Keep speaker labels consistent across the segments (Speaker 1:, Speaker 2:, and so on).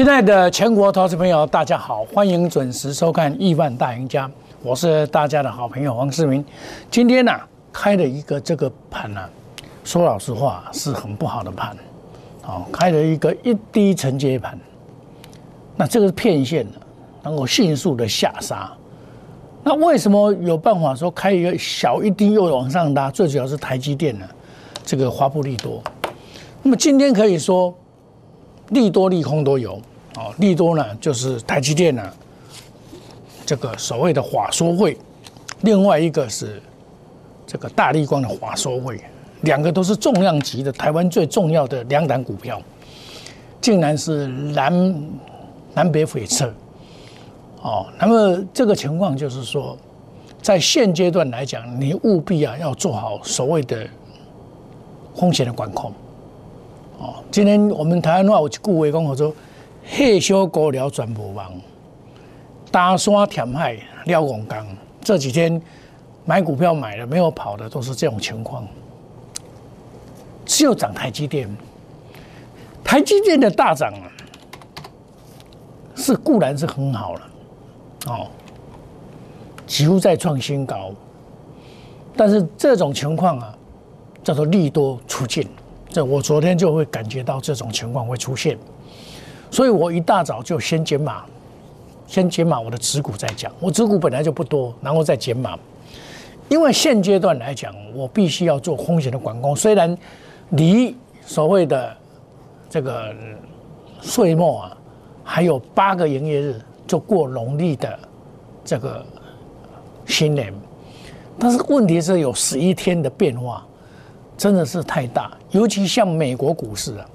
Speaker 1: 亲爱的全国投资朋友，大家好，欢迎准时收看《亿万大赢家》，我是大家的好朋友黄世明。今天呢、开了一个这个盘呢、说老实话是很不好的盘，好、开了一个一低承接盘，那这个是骗线的，能够迅速的下杀。那为什么有办法说开一个小一低又往上拉？最主要是台积电呢，这个华布利多。那么今天可以说利多利空都有哦。利多呢就是台积电呢这个所谓的华缩会，另外一个是这个大力光的华缩会，两个都是重量级的台湾最重要的两档股票，竟然是南南北翡翠。哦，那么这个情况就是说，在现阶段来讲，你务必啊要做好所谓的风险的管控。哦，今天我们台湾话有一句话讲，我说“黑小狗了转无望，大山填海廖永刚”。这几天买股票买了没有跑的，都是这种情况。只有涨台积电，台积电的大涨，是固然是很好了。哦，几乎在创新高，但是这种情况啊，叫做利多出尽。这我昨天就会感觉到这种情况会出现，所以我一大早就先减码，先减码我的持股再讲。我持股本来就不多，然后再减码，因为现阶段来讲，我必须要做风险的管控。虽然离所谓的这个岁末啊，还有八个营业日。就过农历的这个新年，但是问题是有十一天的变化，真的是太大。尤其像美国股市啊，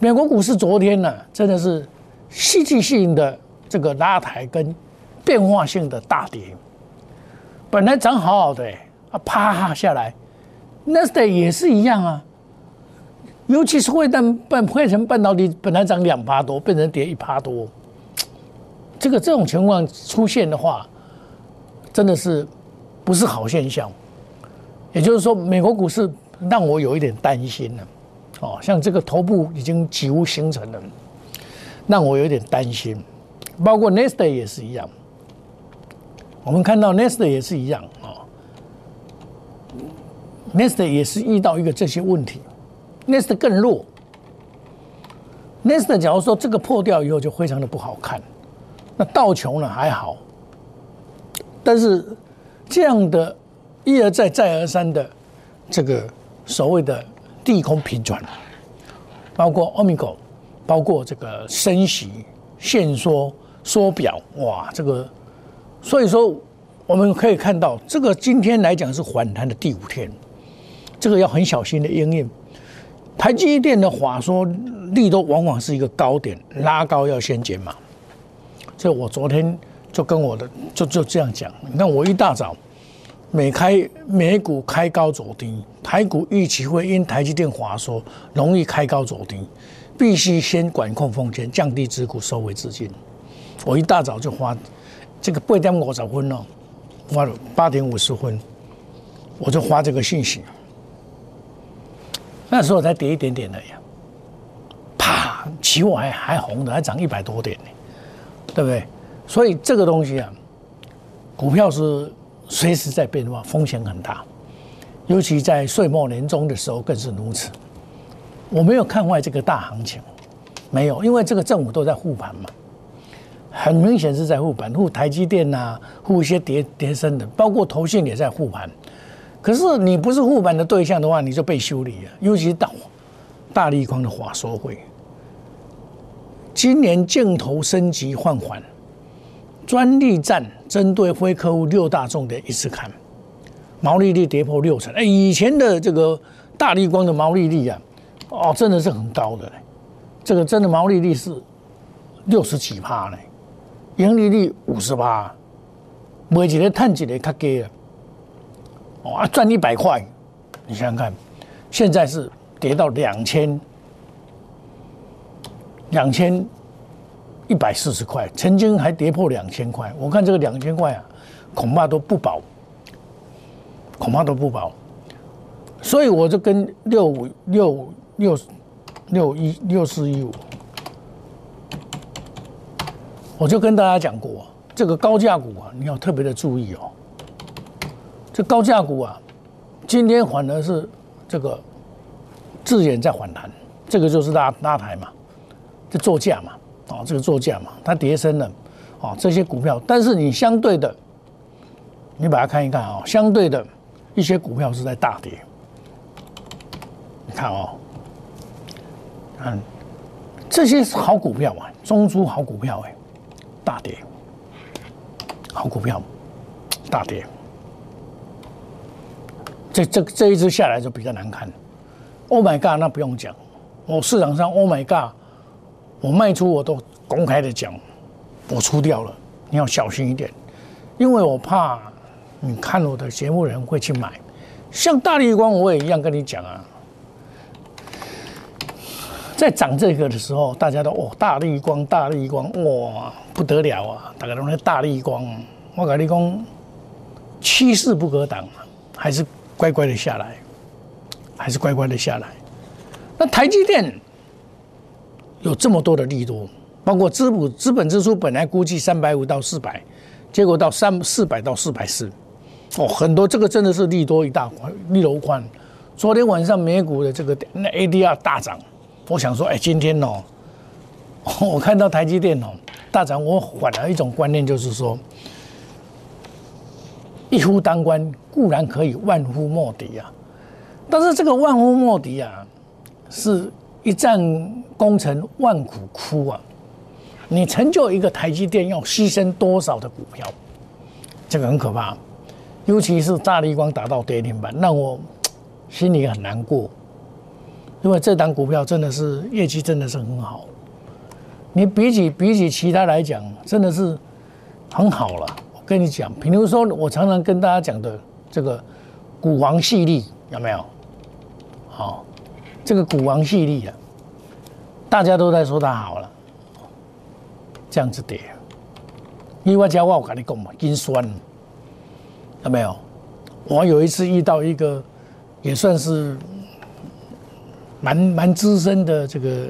Speaker 1: 美国股市昨天呢，真的是戏剧性的这个拉抬跟变化性的大跌。本来涨好好的、啊，啪下来，纳斯达也是一样啊。尤其是汇半半汇成半导体，本来涨两趴多，变成跌一趴多。这个这种情况出现的话，真的是不是好现象？也就是说，美国股市让我有一点担心了。哦，像这个头部已经几乎形成了，让我有点担心。包括 Nest 也是一样，我们看到 Nest 也是一样啊。Nest 也是遇到一个这些问题，Nest 更弱。Nest 假如说这个破掉以后，就非常的不好看。那道琼呢还好，但是这样的一而再再而三的这个所谓的地空频转，包括欧米伽，包括这个升息、限缩、缩表，哇，这个所以说我们可以看到，这个今天来讲是反弹的第五天，这个要很小心的应验。台积电的话说力都往往是一个高点，拉高要先减码。所以我昨天就跟我的就就这样讲，你看我一大早美开美股开高走低，台股预期会因台积电滑缩，容易开高走低，必须先管控风险，降低持股，收回资金。我一大早就花这个八点五十分哦，花了八点五十分，我就发这个信息。那时候才跌一点点的呀，啪，起我还还红的，还涨一百多点呢。对不对？所以这个东西啊，股票是随时在变化，风险很大，尤其在岁末年终的时候更是如此。我没有看坏这个大行情，没有，因为这个政府都在护盘嘛，很明显是在护盘，护台积电呐、啊，护一些跌跌升的，包括投信也在护盘。可是你不是护盘的对象的话，你就被修理了，尤其是大大力光的华收会。今年镜头升级换缓，专利战针对非客户六大重点一次看，毛利率跌破六成。哎，以前的这个大立光的毛利率啊，哦，真的是很高的，这个真的毛利率是六十几趴呢，盈利率五十八，每一个探几个较低啊，哦啊赚一百块，你想想看，现在是跌到两千。两千一百四十块，曾经还跌破两千块。我看这个两千块啊，恐怕都不保，恐怕都不保。所以我就跟六五六六六一六四一五我就跟大家讲过，这个高价股啊，你要特别的注意哦。这高价股啊，今天反而是这个自然在反弹，这个就是拉拉抬嘛，这作价嘛，哦，这个作价嘛，它跌升了，哦，这些股票，但是你相对的，你把它看一看啊，相对的一些股票是在大跌，你看哦，看，这些是好股票啊，中珠好股票哎。大跌，好股票，大跌。这这这一只下来就比较难看。Oh my god，那不用讲。我市场上 Oh my god，我卖出我都公开的讲，我出掉了，你要小心一点，因为我怕你看我的节目人会去买。像大立光，我也一样跟你讲啊。在涨这个的时候，大家都哦，大力光，大力光，哇，不得了啊！大家都在大力光，我跟你讲，趋势不可挡，还是乖乖的下来，还是乖乖的下来。那台积电有这么多的利多，包括资本资本支出本来估计三百五到四百，结果到三四百到四百四，哦，很多这个真的是利多一大块，利柔宽。昨天晚上美股的这个那 ADR 大涨。我想说，哎，今天哦，我看到台积电哦大涨，我反而一种观念就是说，一夫当关固然可以万夫莫敌啊，但是这个万夫莫敌啊，是一战功成万骨枯啊，你成就一个台积电要牺牲多少的股票，这个很可怕，尤其是大力光达到跌停板，让我心里很难过。因为这档股票真的是业绩真的是很好，你比起比起其他来讲，真的是很好了。我跟你讲，比如说我常常跟大家讲的这个股王系列有没有？好，这个股王系列啊，大家都在说它好了，这样子跌。因为家我我跟你讲嘛，金酸有没有？我有一次遇到一个也算是。蛮蛮资深的这个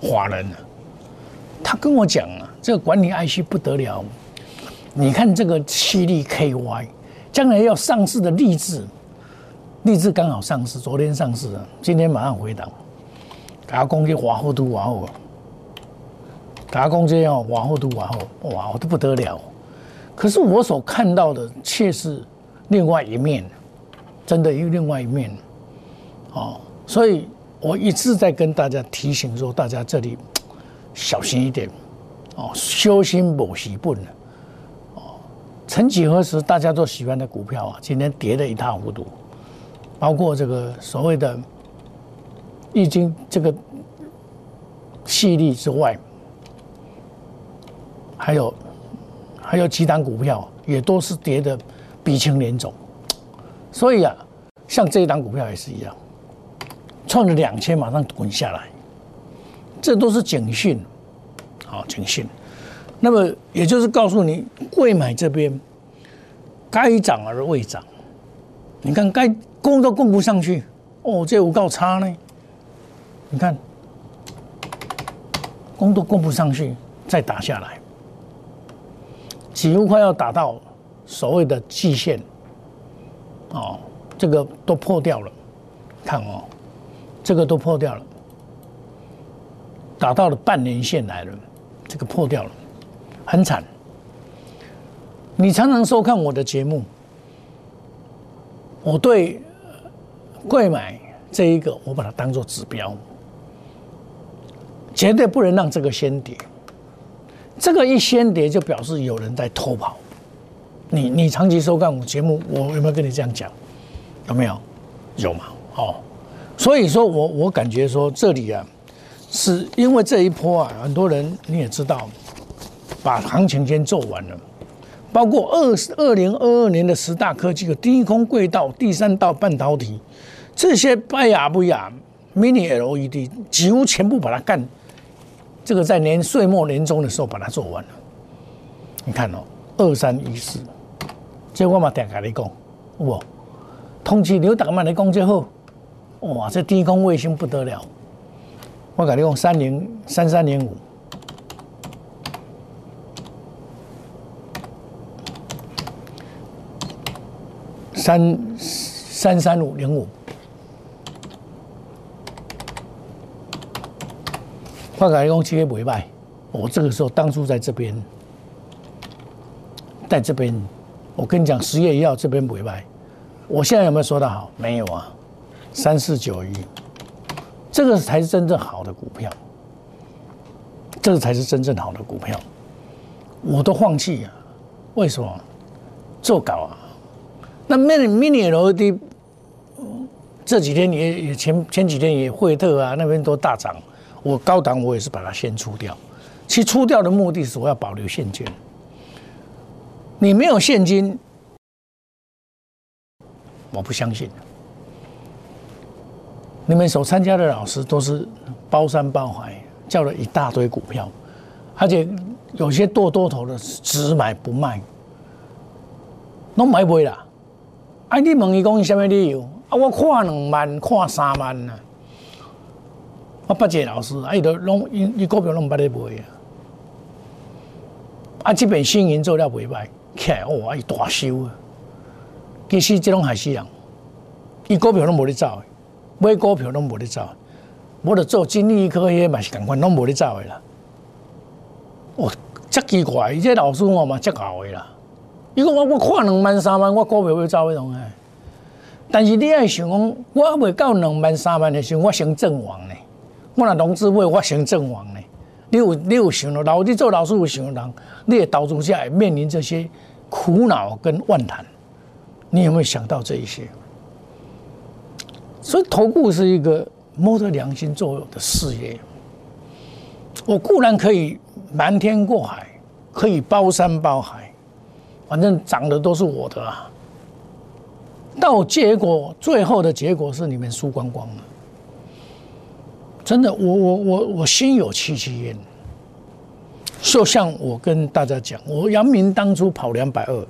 Speaker 1: 华人啊，他跟我讲啊，这个管理 IC 不得了，你看这个七力 KY，将来要上市的励志，立志刚好上市，昨天上市了，今天马上回档，给他攻击往后都往后，给他攻击要往后都往后，哇，我都不得了，可是我所看到的却是另外一面，真的有另外一面，哦。所以我一直在跟大家提醒说，大家这里小心一点哦，修心补习不能哦。曾几何时，大家都喜欢的股票啊，今天跌得一塌糊涂。包括这个所谓的易经这个细粒之外，还有还有几档股票也都是跌的鼻青脸肿。所以啊，像这一档股票也是一样。创了两千，马上滚下来，这都是警讯，好警讯。那么也就是告诉你，贵买这边该涨而未涨，你看该攻都攻不上去，哦，这五告差呢？你看攻都攻不上去，再打下来，几乎快要打到所谓的季线，哦，这个都破掉了，看哦。这个都破掉了，打到了半年线来了，这个破掉了，很惨。你常常收看我的节目，我对贵买这一个，我把它当做指标，绝对不能让这个先跌。这个一先跌，就表示有人在偷跑。你你长期收看我节目，我有没有跟你这样讲？有没有？有嘛？哦。所以说我我感觉说这里啊，是因为这一波啊，很多人你也知道，把行情先做完了，包括二二零二二年的十大科技的低空轨道、第三道半导体，这些拜亚不亚 Mini LED 几乎全部把它干，这个在年岁末年终的时候把它做完了。你看哦，二三一四，这我嘛点开你讲，不，通知刘大慢来讲最好。哇，这低空卫星不得了！我跟你讲，三零三三零五，三三三五零五。发改公企业委卖，我这个时候当初在这边，在这边，我跟你讲，十月一号这边委卖，我现在有没有说的好？没有啊，三四九一，这个才是真正好的股票，这个才是真正好的股票，我都放弃啊，为什么？做稿啊，那 mini mini LED 这几天也也前前几天也惠特啊那边都大涨。我高档我也是把它先出掉，其实出掉的目的是我要保留现金。你没有现金，我不相信。你们所参加的老师都是包山包海，叫了一大堆股票，而且有些多多头的只买不卖，拢买不啦。啊，你问伊讲是什么理由？啊，我看两万，看三万呐。我八个老师，啊，伊都拢伊伊股票拢捌咧卖啊。啊，这边新银做了袂歹，起来哇，伊大收啊。其实这种还是人，伊股票拢无咧走，买股票拢无咧走。我著做金利科迄嘛是共款，拢无咧走的啦。哦，遮奇怪，伊这老师我嘛遮搞的啦。伊讲我我看两万三万，我股票会走迄种诶。但是你爱想讲，我未到两万三万的时候，我先阵亡呢。我若融资会，我先阵亡呢。你有你有想到，老你做老师有想到，你的投资下会面临这些苦恼跟万难，你有没有想到这一些？所以投顾是一个摸着良心做的事业。我固然可以瞒天过海，可以包山包海，反正涨的都是我的啊。到结果最后的结果是你们输光光了。真的，我我我我心有戚戚焉。就像我跟大家讲，我杨明当初跑两百二，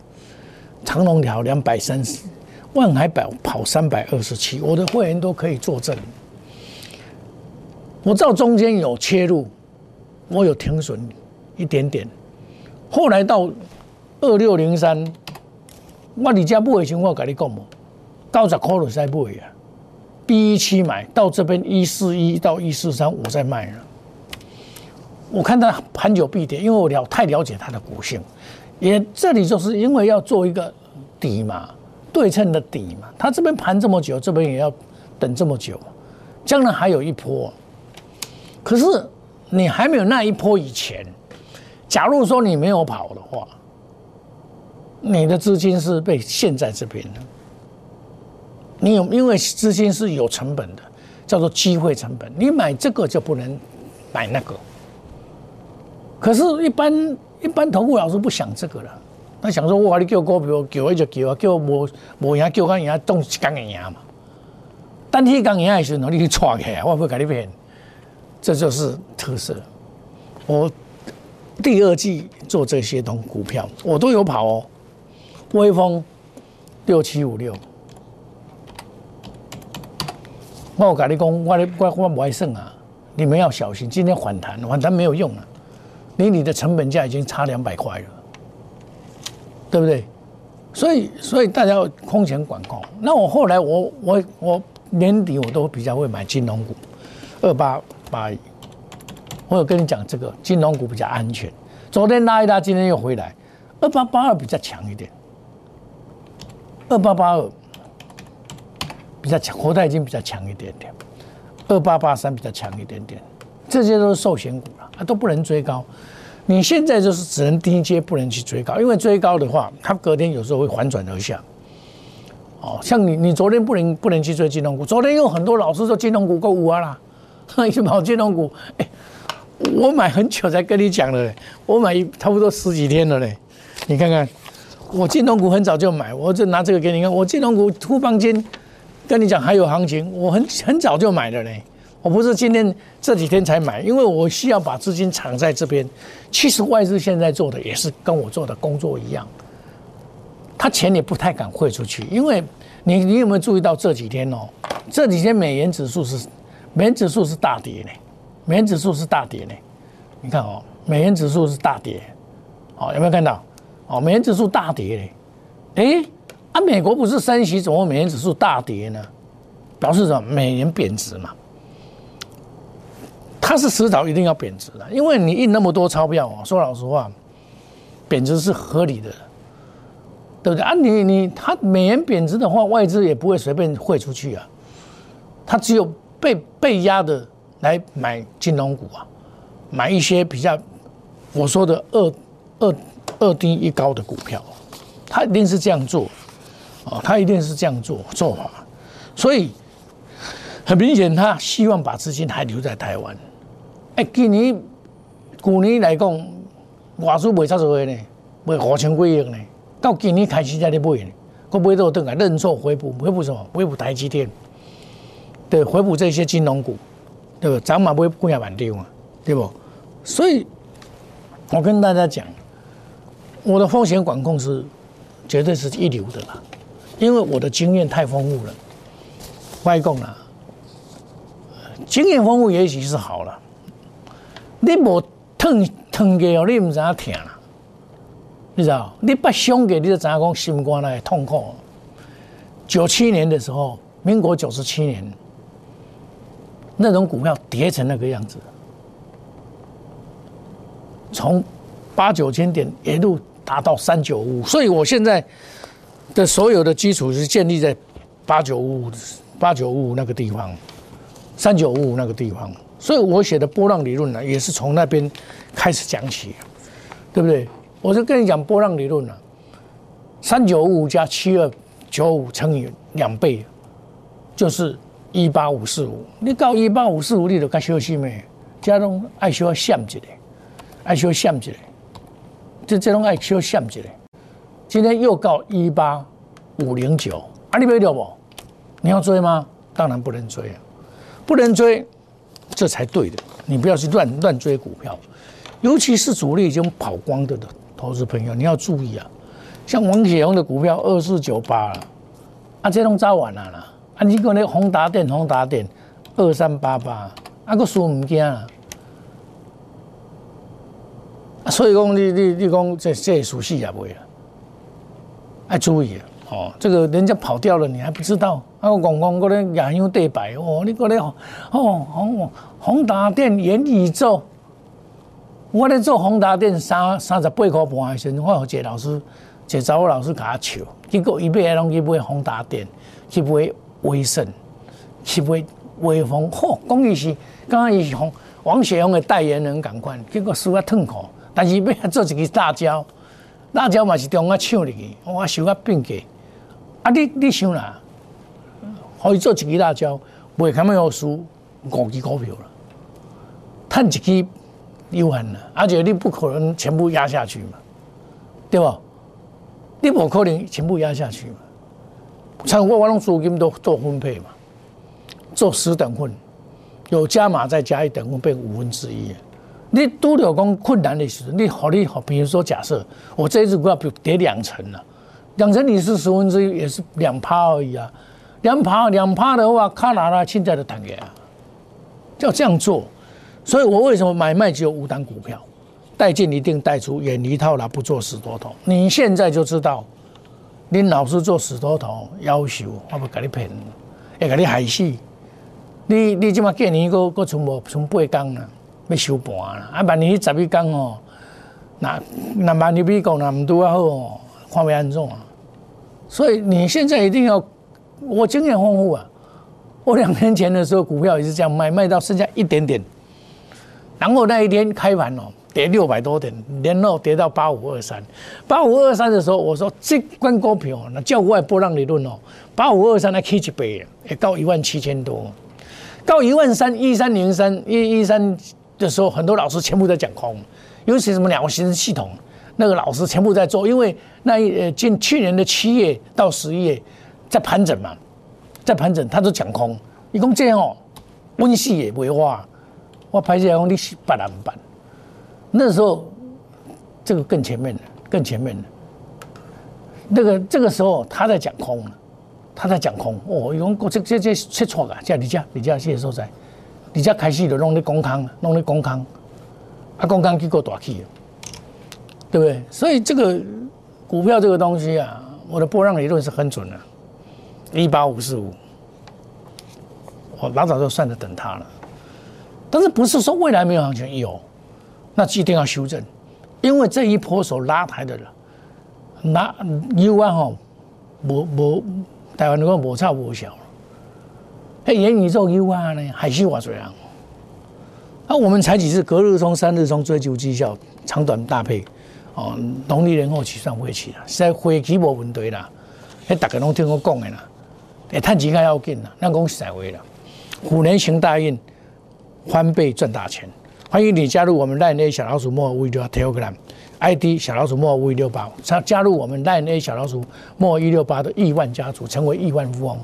Speaker 1: 长龙条两百三十，万海跑跑三百二十七，我的会员都可以作证。我知道中间有切入，我有停损一点点。后来到二六零三，我你家不会情，我跟你讲嘛，九十块就使买啊。B 一期买到这边一四一到一四三，我在卖了。我看它盘久必跌，因为我了太了解它的股性，也这里就是因为要做一个底嘛，对称的底嘛。它这边盘这么久，这边也要等这么久，将来还有一波。可是你还没有那一波以前，假如说你没有跑的话，你的资金是被限在这边的。你有，因为资金是有成本的，叫做机会成本。你买这个就不能买那个。可是，一般一般投顾老师不想这个了，他想说：哇，你叫股票叫一就叫啊，叫无无赢叫干赢，动一干赢嘛。但你刚赢的时候，你去闯起来，我不会给你骗。这就是特色。我第二季做这些东股票，我都有跑哦。微风六七五六。我跟你讲，我我我不爱算啊！你们要小心，今天反弹，反弹没有用了，离你的成本价已经差两百块了，对不对？所以，所以大家要空前管控。那我后来，我我我年底我都比较会买金融股，二八八一。我有跟你讲，这个金融股比较安全。昨天拉一拉，今天又回来，二八八二比较强一点，二八八二。比较强，国泰已经比较强一点点，二八八三比较强一点点，这些都是寿险股了啊，都不能追高。你现在就是只能低阶，不能去追高，因为追高的话，它隔天有时候会反转而下。哦，像你，你昨天不能不能去追金融股，昨天有很多老师说金融股够五啊啦，去跑金融股，哎，我买很久才跟你讲了，我买差不多十几天了嘞，你看看，我金融股很早就买，我就拿这个给你看，我金融股突放金。跟你讲还有行情，我很很早就买了嘞，我不是今天这几天才买，因为我需要把资金藏在这边。其实外资现在做的也是跟我做的工作一样，他钱也不太敢汇出去，因为你你有没有注意到这几天哦？这几天美元指数是美元指数是大跌呢，美元指数是大跌呢，你看哦，美元指数是大跌，哦有没有看到？哦美元指数大跌嘞，哎。啊，美国不是升息，怎么美元指数大跌呢？表示什么？美元贬值嘛。它是迟早一定要贬值的，因为你印那么多钞票啊，说老实话，贬值是合理的，对不对啊？你你它美元贬值的话，外资也不会随便汇出去啊，它只有被被压的来买金融股啊，买一些比较我说的二二二低一高的股票，他一定是这样做啊，他一定是这样做做法，所以很明显，他希望把资金还留在台湾。哎，今年、去年来讲，外资卖差多少呢？卖五千几亿呢。到今年开始才咧买呢，佮买到等来认错回补，回补什么？回补台积电，对，回补这些金融股，对不？涨嘛不会几廿万张啊，对不？所以，我跟大家讲，我的风险管控是绝对是一流的啦，因为我的经验太丰富了。外公啦，经验丰富也许是好了。你无疼疼过哦，你唔知影疼啦，你知道？你不伤过，你就知影讲心肝来痛苦。九七年的时候，民国九十七年，那种股票跌成那个样子，从八九千点一路达到三九五，所以我现在的所有的基础是建立在八九五五、八九五五那个地方，三九五五那个地方。所以我写的波浪理论呢，也是从那边开始讲起，对不对？我就跟你讲波浪理论了，三九五五加七二九五乘以两倍，就是一八五四五。你到一八五四五，你就该休息没？家中爱休想一下，爱休想一下，就这种爱休想一下。今天又告一八五零九，啊，你买了不？你要追吗？当然不能追啊，不能追。这才对的，你不要去乱乱追股票，尤其是主力已经跑光的的投资朋友，你要注意啊。像王雪红的股票二四九八了，啊，这拢早完了啦。啊，你讲那宏达电，宏达电二三八八，啊，个输唔惊啊。所以讲，你你你讲这这熟悉也不会了，要注意啊。哦，这个人家跑掉了，你还不知道？啊，我讲讲嗰啲亚优对白哦，你嗰啲哦，宏宏达电元宇宙，我咧做宏达电三三十八块半的时阵，我有一个老师，一个查某老师甲我笑，结果伊买拢去买宏达电，去买威盛，去买威风，嚯，讲伊是，刚刚伊是王王雪红的代言人，赶快，结果输啊痛苦，但是要做一个辣椒，辣椒嘛是中啊抢入去，我收啊变价。啊！你你想啦，可以做一支辣椒，袂咁样要输五支股票了，赚一支有限了，而且你不可能全部压下去嘛，对吧？你不可能全部压下去嘛，像我我拢资金都做分配嘛，做十等份，有加码再加一等份，变五分之一。你拄着讲困难的时候，你好，你好，比如说假设我这一支股票跌两成了。两成你是十分之一，也是两趴而已啊。两趴两趴的话，卡拿拉现在的谈给啊，要这样做。所以我为什么买卖只有五档股票，带进一定带出，远离套牢，不做死多头。你现在就知道，你老是做死多头，要求我不给你骗，会给你害死。你你即马过年个个存无存八工了，要收盘啦。啊，万一十一工哦，那那万一比讲那唔拄啊好哦。看为安重啊，所以你现在一定要，我经验丰富啊。我两年前的时候，股票也是这样卖，卖到剩下一点点，然后那一天开盘哦，跌六百多点，然后跌到八五二三。八五二三的时候，我说这关股票那叫外波浪理论哦，八五二三那 K 几倍，也到一万七千多，到一万三一三零三一一三的时候，很多老师全部在讲空，尤其什么两个形式系统。那个老师全部在做，因为那呃，近去年的七月到十一月在盘整嘛，在盘整，他都讲空。一共这样哦，温系也不话，我拍这讲你是不难办。那时候这个更前面的，更前面的，那个这个时候他在讲空了，他在讲空哦，用这这这切错啊，叫你家你家谢所在，你家开始就弄你公康，弄你公康，啊公康结果大起。对不对？所以这个股票这个东西啊，我的波浪理论是很准的，一八五四五，我老早就算着等它了。但是不是说未来没有行情？有，那一定要修正，因为这一波所拉抬的了，那 U 万吼，无无台湾如果无差无小，嘿，元宇宙 U 万呢，还是我这样。那我们采取是隔日冲、三日冲，追求绩效，长短搭配。哦，农历年后起算会起啦，现在回期无问题啦。迄大家拢听我讲的啦，会趁钱较要紧啦。咱讲实在话啦，虎年行大运，翻倍赚大钱。欢迎你加入我们 Line A 小老鼠莫五六 Telegram，ID 小老鼠莫五六八，加加入我们 Line A 小老鼠莫一六八的亿万家族，成为亿万富翁。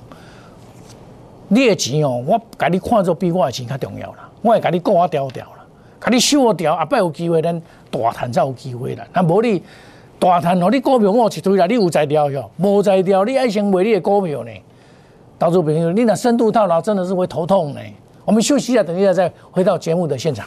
Speaker 1: 你的钱哦，我甲你看作比我的钱较重要啦，我会甲你顾啊调调啦，甲你收掉，后摆有机会咱。大谈才有机会啦，那无你大谈哦，你股票我一堆啦，你有才调哟，无才调，你爱先买你的股票呢。投资朋友，你那深度套牢真的是会头痛呢。我们休息一下，等一下再回到节目的现场。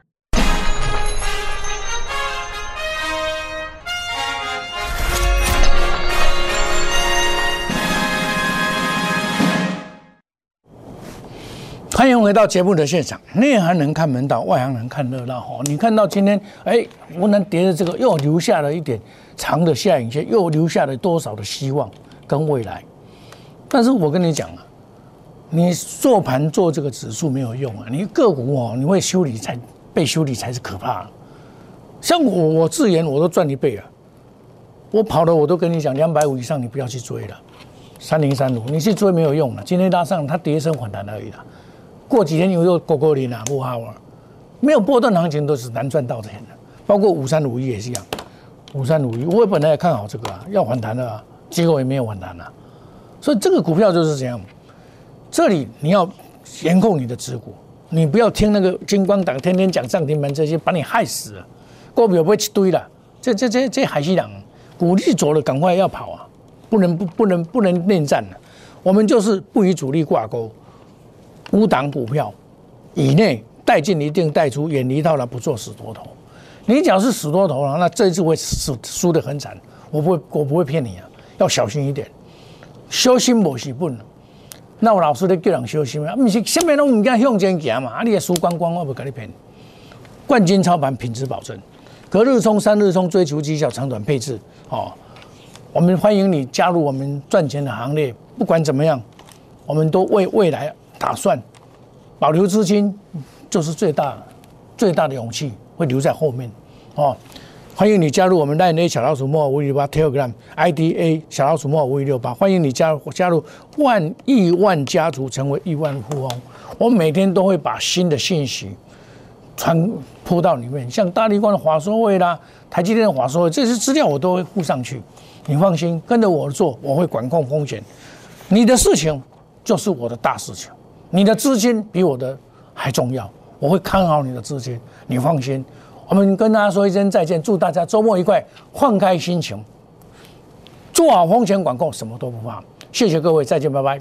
Speaker 1: 欢迎回到节目的现场。内行人看门道，外行人看热闹。哈，你看到今天，哎，湖南跌的这个又留下了一点长的下影线，又留下了多少的希望跟未来？但是我跟你讲啊，你做盘做这个指数没有用啊，你个股哦，你会修理才被修理才是可怕。像我，我自研我都赚一倍啊，我跑了我都跟你讲，两百五以上你不要去追了，三零三五你去追没有用了，今天拉上它跌升反弹而已了。过几天又又过过年了，不好啊！没有波段行情都是难赚到钱的，包括五三五一也是一样。五三五一，我本来也看好这个啊，要反弹的啊，结果也没有反弹啊。所以这个股票就是这样。这里你要严控你的持股，你不要听那个金光党天天讲涨停板这些，把你害死了。股票不会去堆了，这这这这海西党，股力走了，赶快要跑啊！不能不不能不能恋战了。我们就是不与主力挂钩。五档股票以内带进一定带出，远离到了不做死多头。你只要是死多头了，那这一次会输输得很惨。我不会，我不会骗你啊，要小心一点。小心莫是本。那我老师在叫人小心啊，不是下面都唔敢向前行嘛？啊，你也输光光，我不跟你骗。冠军操盘品质保证，隔日冲、三日冲，追求绩效，长短配置。哦，我们欢迎你加入我们赚钱的行列。不管怎么样，我们都为未来。打算保留资金，就是最大最大的勇气会留在后面哦。欢迎你加入我们 Line 小老鼠莫五六八 Telegram ID A 小老鼠莫五六八，欢迎你加入加入万亿万家族，成为亿万富翁。我每天都会把新的信息传铺到里面，像大立光的华硕位啦，台积电的华硕位，这些资料我都会附上去。你放心，跟着我做，我会管控风险。你的事情就是我的大事情。你的资金比我的还重要，我会看好你的资金，你放心。我们跟大家说一声再见，祝大家周末愉快，放开心情，做好风险管控，什么都不怕。谢谢各位，再见，拜拜。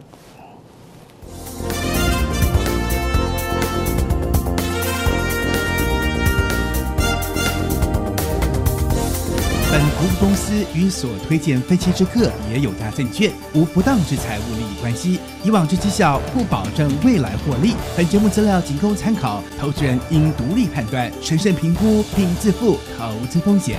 Speaker 2: 本服务公司与所推荐分期之客也有大证券无不当之财务利益关系，以往之绩效不保证未来获利。本节目资料仅供参考，投资人应独立判断、审慎评估并自负投资风险。